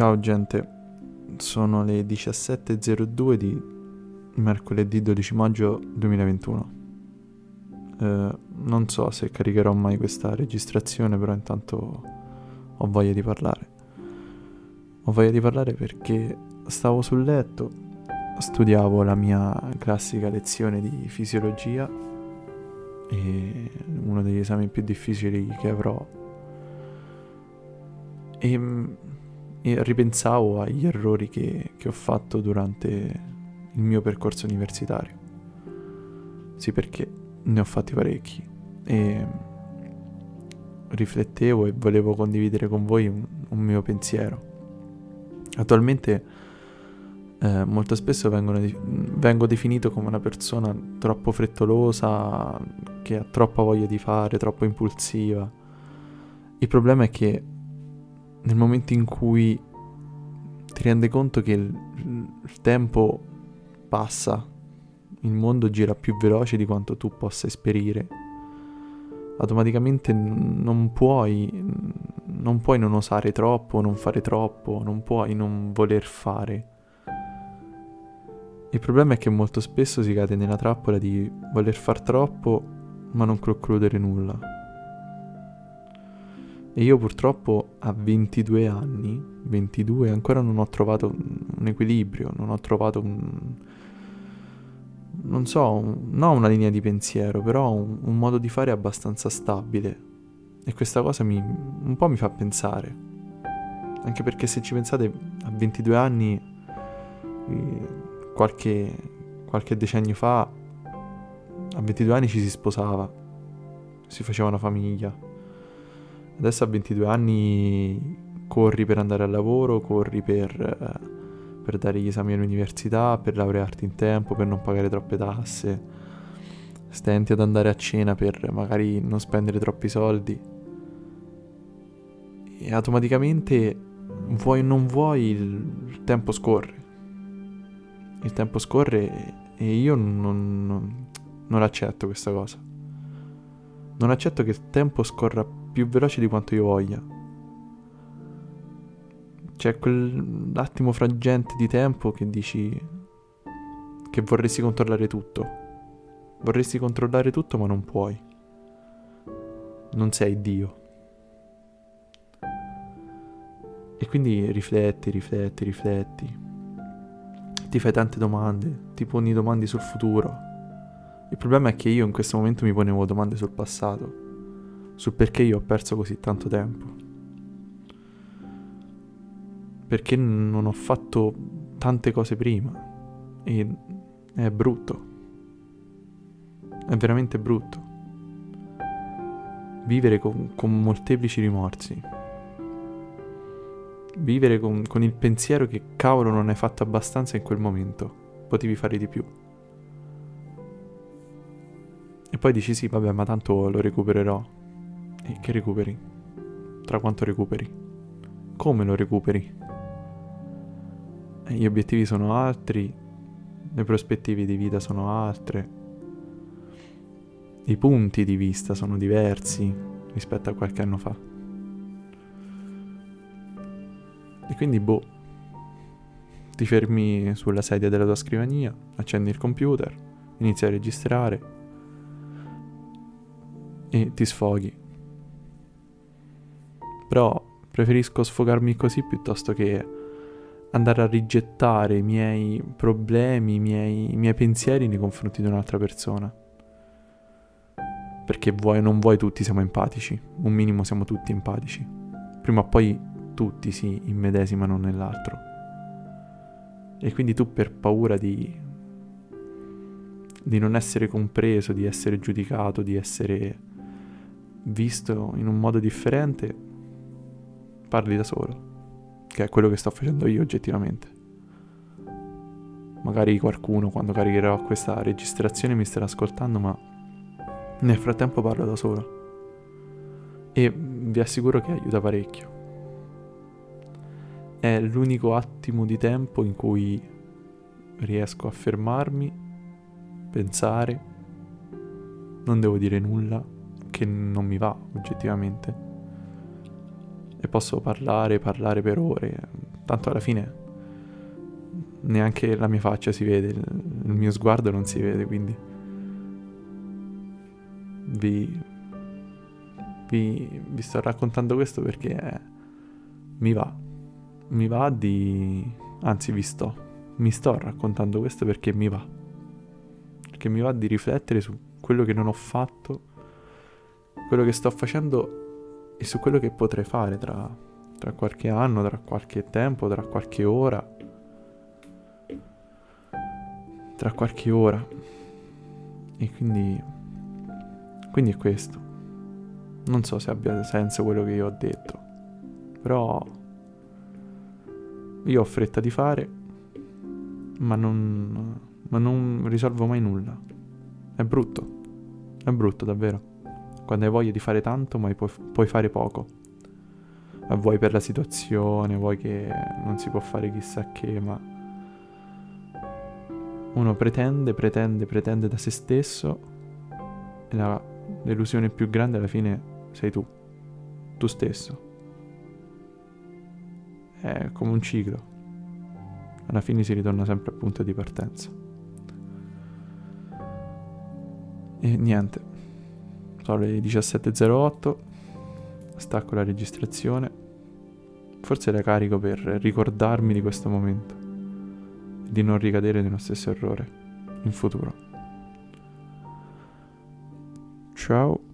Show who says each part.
Speaker 1: Ciao gente, sono le 17.02 di mercoledì 12 maggio 2021. Eh, non so se caricherò mai questa registrazione, però intanto ho voglia di parlare. Ho voglia di parlare perché stavo sul letto, studiavo la mia classica lezione di fisiologia e uno degli esami più difficili che avrò. E e ripensavo agli errori che, che ho fatto durante il mio percorso universitario. Sì, perché ne ho fatti parecchi e riflettevo e volevo condividere con voi un, un mio pensiero. Attualmente eh, molto spesso vengono, vengo definito come una persona troppo frettolosa, che ha troppa voglia di fare, troppo impulsiva. Il problema è che nel momento in cui ti rendi conto che il, il tempo passa, il mondo gira più veloce di quanto tu possa esperire, automaticamente non puoi, non puoi non osare troppo, non fare troppo, non puoi non voler fare. Il problema è che molto spesso si cade nella trappola di voler far troppo ma non concludere nulla. E io purtroppo a 22 anni, 22, ancora non ho trovato un equilibrio, non ho trovato un... non so, un, non una linea di pensiero, però un, un, modo di fare abbastanza stabile. E questa cosa mi, un po' mi fa pensare. Anche perché se ci pensate, a 22 anni, eh, qualche, qualche decennio fa, a 22 anni ci si sposava, si faceva una famiglia Adesso a 22 anni corri per andare al lavoro, corri per, eh, per dare gli esami all'università, per laurearti in tempo, per non pagare troppe tasse. Stenti ad andare a cena per magari non spendere troppi soldi. E automaticamente vuoi o non vuoi il tempo scorre. Il tempo scorre e io non, non, non accetto questa cosa. Non accetto che il tempo scorra più veloce di quanto io voglia. C'è quell'attimo frangente di tempo che dici che vorresti controllare tutto. Vorresti controllare tutto ma non puoi. Non sei Dio. E quindi rifletti, rifletti, rifletti. Ti fai tante domande, ti poni domande sul futuro. Il problema è che io in questo momento mi ponevo domande sul passato sul perché io ho perso così tanto tempo. Perché non ho fatto tante cose prima. E è brutto. È veramente brutto. Vivere con, con molteplici rimorsi. Vivere con, con il pensiero che cavolo non hai fatto abbastanza in quel momento. Potevi fare di più. E poi dici sì, vabbè, ma tanto lo recupererò. E che recuperi? Tra quanto recuperi? Come lo recuperi? Gli obiettivi sono altri, le prospettive di vita sono altre, i punti di vista sono diversi rispetto a qualche anno fa. E quindi, boh, ti fermi sulla sedia della tua scrivania, accendi il computer, inizi a registrare e ti sfoghi però preferisco sfogarmi così piuttosto che andare a rigettare i miei problemi, i miei, i miei pensieri nei confronti di un'altra persona. Perché vuoi o non vuoi tutti siamo empatici, un minimo siamo tutti empatici. Prima o poi tutti si immedesimano nell'altro. E quindi tu per paura di, di non essere compreso, di essere giudicato, di essere visto in un modo differente, parli da solo, che è quello che sto facendo io oggettivamente. Magari qualcuno quando caricherò questa registrazione mi starà ascoltando, ma nel frattempo parlo da solo. E vi assicuro che aiuta parecchio. È l'unico attimo di tempo in cui riesco a fermarmi, pensare, non devo dire nulla che non mi va oggettivamente e posso parlare, parlare per ore, tanto alla fine neanche la mia faccia si vede, il, il mio sguardo non si vede, quindi vi, vi, vi sto raccontando questo perché mi va, mi va di... anzi vi sto, mi sto raccontando questo perché mi va, perché mi va di riflettere su quello che non ho fatto, quello che sto facendo e su quello che potrei fare tra, tra qualche anno, tra qualche tempo, tra qualche ora tra qualche ora. E quindi... Quindi è questo. Non so se abbia senso quello che io ho detto. Però... Io ho fretta di fare, ma non... ma non risolvo mai nulla. È brutto. È brutto davvero. Quando hai voglia di fare tanto, ma puoi, puoi fare poco. Vuoi per la situazione, vuoi che non si può fare chissà che, ma uno pretende, pretende, pretende da se stesso e la delusione più grande alla fine sei tu, tu stesso. È come un ciclo. Alla fine si ritorna sempre al punto di partenza. E niente. Sono le 17.08. Stacco la registrazione. Forse la carico per ricordarmi di questo momento di non ricadere nello stesso errore in futuro. Ciao.